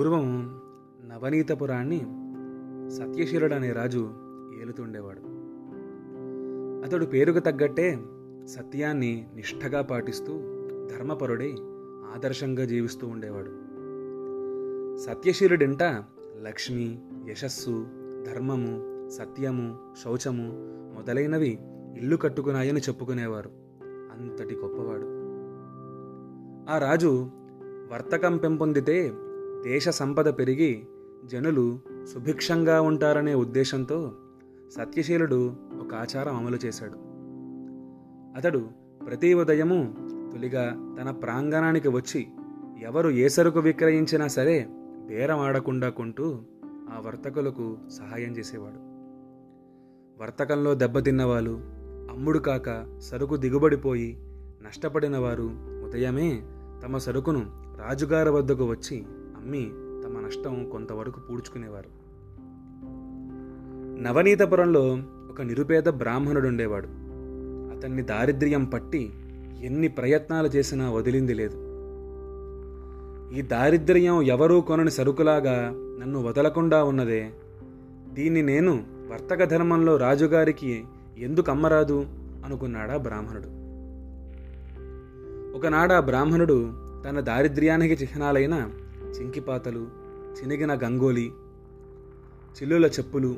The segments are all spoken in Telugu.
పూర్వం నవనీతపురాన్ని సత్యశీలుడు అనే రాజు ఏలుతుండేవాడు. అతడు పేరుకు తగ్గట్టే సత్యాన్ని నిష్ఠగా పాటిస్తూ ధర్మపరుడై ఆదర్శంగా జీవిస్తూ ఉండేవాడు. సత్యశీలుడింట లక్ష్మి యశస్సు ధర్మము సత్యము శౌచము మొదలైనవి ఇల్లు కట్టుకున్నాయని చెప్పుకునేవారు. అంతటి గొప్పవాడు. ఆ రాజు వర్తకం పెంపొందితే దేశ సంపద పెరిగి జనులు సుభిక్షంగా ఉంటారనే ఉద్దేశంతో సత్యశీలుడు ఒక ఆచారం అమలు చేశాడు. అతడు ప్రతి ఉదయము తొలిగా తన ప్రాంగణానికి వచ్చి ఎవరు ఏ సరుకు విక్రయించినా సరే బేరం ఆడకుండా కొంటూ ఆ వర్తకులకు సహాయం చేసేవాడు. వర్తకంలో దెబ్బతిన్న వాళ్ళు అమ్ముడు కాక సరుకు దిగుబడిపోయి నష్టపడిన వారు ఉదయమే తమ సరుకును రాజుగారి వద్దకు వచ్చి అమ్మి తమ నష్టం కొంతవరకు పూడ్చుకునేవారు. నవనీతపురంలో ఒక నిరుపేద బ్రాహ్మణుడుండేవాడు. అతన్ని దారిద్ర్యం పట్టి ఎన్ని ప్రయత్నాలు చేసినా వదిలింది లేదు. ఈ దారిద్ర్యం ఎవరూ కొనని సరుకులాగా నన్ను వదలకుండా ఉన్నదే. దీన్ని నేను వర్తక ధర్మంలో రాజుగారికి ఎందుకు అమ్మరాదు? అనుకున్నాడా బ్రాహ్మణుడు. ఒకనాడు ఆ బ్రాహ్మణుడు తన దారిద్ర్యానికి చిహ్నాలైన చింకిపాతలు చినిగిన గంగోలి చిల్లుల చెప్పులు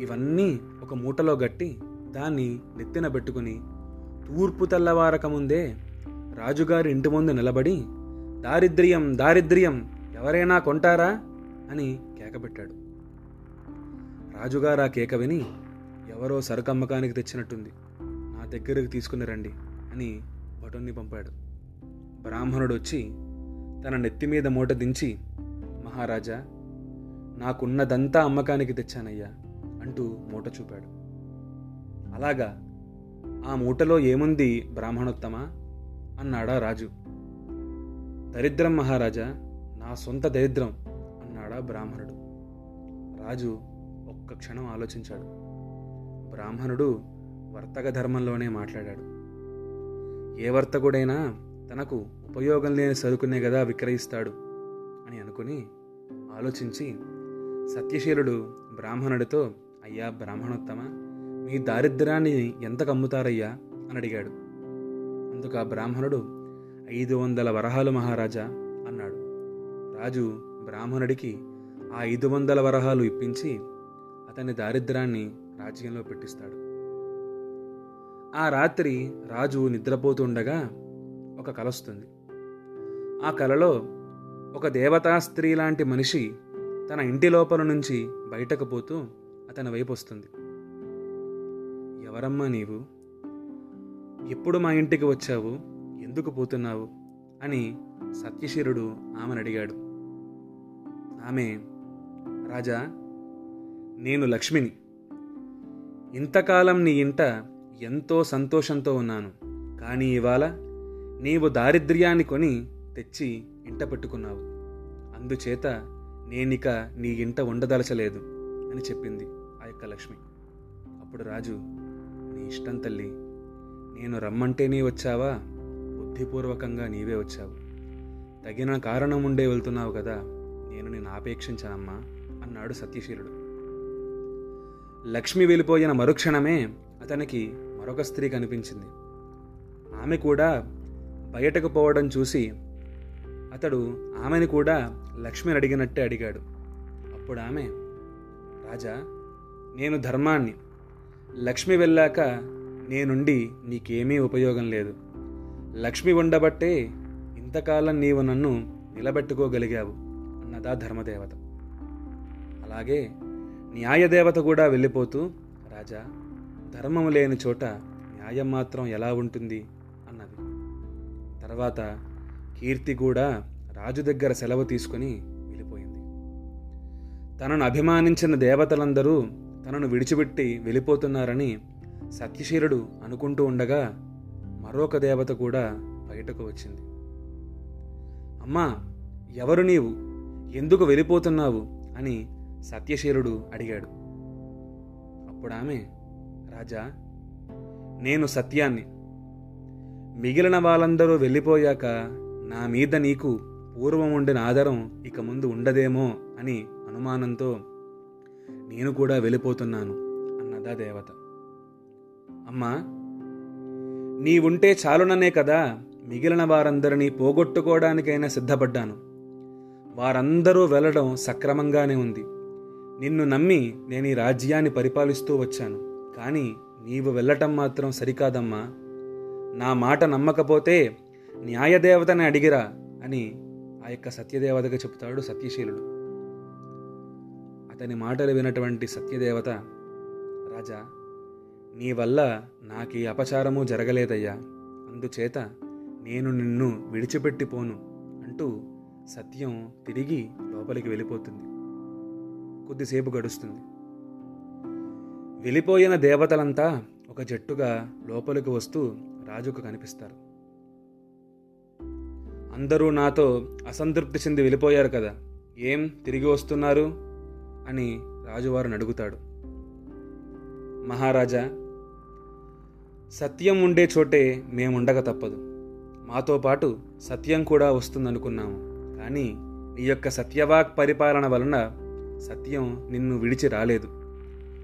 ఇవన్నీ ఒక మూటలో గట్టి దాన్ని నెత్తిన పెట్టుకుని తూర్పు తెల్లవారకముందే రాజుగారి ఇంటి ముందు నిలబడి దారిద్ర్యం దారిద్ర్యం ఎవరైనా కొంటారా? అని కేకపెట్టాడు రాజుగారు ఆ కేక విని ఎవరో సరుకమ్మకానికి తెచ్చినట్టుంది నా దగ్గరకు తీసుకుని రండి అని భటుణ్ణి పంపాడు. బ్రాహ్మణుడు వచ్చి తన నెత్తి మీద మూట దించి మహారాజా నాకున్నదంతా అమ్మకానికి తెచ్చానయ్యా అంటూ మూట చూపాడు. అలాగా ఆ మూటలో ఏముంది బ్రాహ్మణోత్తమా? అన్నాడా రాజు. దరిద్రం మహారాజా నా సొంత దరిద్రం అన్నాడా బ్రాహ్మణుడు. రాజు ఒక్క క్షణం ఆలోచించాడు. బ్రాహ్మణుడు వర్తక ధర్మంలోనే మాట్లాడాడు. ఏ వర్తకుడైనా తనకు ఉపయోగం లేని సరుకునే కదా విక్రయిస్తాడు అని అనుకుని ఆలోచించి సత్యశీలుడు బ్రాహ్మణుడితో అయ్యా బ్రాహ్మణోత్తమ మీ దారిద్ర్యాన్ని ఎంత కమ్ముతారయ్యా? అని అడిగాడు. అందుకు ఆ బ్రాహ్మణుడు ఐదు వందల వరహాలు మహారాజా అన్నాడు. రాజు బ్రాహ్మణుడికి ఆ ఐదు వందల వరహాలు ఇప్పించి అతని దారిద్ర్యాన్ని రాజ్యంలో పెట్టిస్తాడు. ఆ రాత్రి రాజు నిద్రపోతుండగా ఒక కల వస్తుంది. ఆ కలలో ఒక దేవతా స్త్రీ లాంటి మనిషి తన ఇంటి లోపల నుంచి బయటకు పోతూ అతని వైపు వస్తుంది. ఎవరమ్మా నీవు? ఎప్పుడు మా ఇంటికి వచ్చావు? ఎందుకు పోతున్నావు? అని సత్యశీరుడు ఆమెను అడిగాడు. ఆమె రాజా నేను లక్ష్మిని. ఇంతకాలం నీ ఇంట ఎంతో సంతోషంతో ఉన్నాను. కానీ ఇవాళ నీవు దారిద్ర్యాన్ని కొని తెచ్చి ఇంట పెట్టుకున్నావు. అందుచేత నేనిక నీ ఇంట ఉండదలచలేదు అని చెప్పింది ఆ యొక్క లక్ష్మి. అప్పుడు రాజు నీ ఇష్టం తల్లి నేను రమ్మంటే నీ వచ్చావా? బుద్ధిపూర్వకంగా నీవే వచ్చావు. తగిన కారణం ఉండే వెళ్తున్నావు కదా నేను నేను ఆపేక్షించానమ్మా అన్నాడు సత్యశీలుడు. లక్ష్మి వెళ్ళిపోయిన మరుక్షణమే అతనికి మరొక స్త్రీ కనిపించింది. ఆమె కూడా బయటకు పోవడం చూసి అతడు ఆమెను కూడా లక్ష్మిని అడిగినట్టే అడిగాడు. అప్పుడు ఆమె రాజా నేను ధర్మాన్ని. లక్ష్మి వెళ్ళాక నేనుండి నీకేమీ ఉపయోగం లేదు. లక్ష్మి ఉండబట్టే ఇంతకాలం నీవు నన్ను నిలబెట్టుకోగలిగావు అన్నదా ధర్మదేవత. అలాగే న్యాయదేవత కూడా వెళ్ళిపోతూ రాజా ధర్మం లేని చోట న్యాయం మాత్రం ఎలా ఉంటుంది? తర్వాత కీర్తి కూడా రాజు దగ్గర సెలవు తీసుకుని వెళ్ళిపోయింది. తనను అభిమానించిన దేవతలందరూ తనను విడిచిపెట్టి వెళ్ళిపోతున్నారని సత్యశీలుడు అనుకుంటూ ఉండగా మరొక దేవత కూడా బయటకు వచ్చింది. అమ్మా ఎవరు నీవు? ఎందుకు వెళ్ళిపోతున్నావు? అని సత్యశీలుడు అడిగాడు. అప్పుడు ఆమె రాజా నేను సత్యాన్ని మిగిలిన వాళ్ళందరూ వెళ్ళిపోయాక నా మీద నీకు పూర్వం ఉండిన ఆధారం ఇక ముందు ఉండదేమో అని అనుమానంతో నేను కూడా వెళ్ళిపోతున్నాను అన్నదా దేవత. అమ్మా నీవుంటే చాలుననే కదా మిగిలిన వారందరినీ పోగొట్టుకోవడానికైనా సిద్ధపడ్డాను. వారందరూ వెళ్ళడం సక్రమంగానే ఉంది. నిన్ను నమ్మి నేను ఈ రాజ్యాన్ని పరిపాలిస్తూ వచ్చాను. కానీ నీవు వెళ్ళటం మాత్రం సరికాదమ్మా. నా మాట నమ్మకపోతే న్యాయదేవతని అడిగిరా అని ఆ యొక్క సత్యదేవతగా చెప్తాడు సత్యశీలుడు. అతని మాటలు వినటువంటి సత్యదేవత రాజా నీ వల్ల నాకు ఈ అపచారము జరగలేదయ్యా. అందుచేత నేను నిన్ను విడిచిపెట్టిపోను అంటూ సత్యం తిరిగి లోపలికి వెళ్ళిపోతుంది. కొద్దిసేపు గడుస్తుంది. వెళ్ళిపోయిన దేవతలంతా ఒక జట్టుగా లోపలికి వస్తూ రాజుకు కనిపిస్తారు. అందరూ నాతో అసంతృప్తి చెంది వెళ్ళిపోయారు కదా ఏం తిరిగి వస్తున్నారు? అని రాజువారిని అడుగుతాడు. మహారాజా సత్యం ఉండే చోటే మేముండక తప్పదు. మాతో పాటు సత్యం కూడా వస్తుందనుకున్నాము. కానీ నీ యొక్క సత్యవాక్ పరిపాలన వలన సత్యం నిన్ను విడిచి రాలేదు.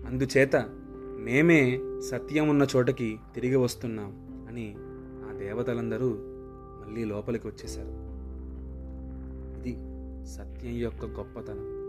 అందుచేత మేమే సత్యం ఉన్న చోటకి తిరిగి వస్తున్నాం. అని ఆ దేవతలందరూ మళ్ళీ లోపలికి వచ్చేశారు. ఇది సత్యం యొక్క గొప్పతనం.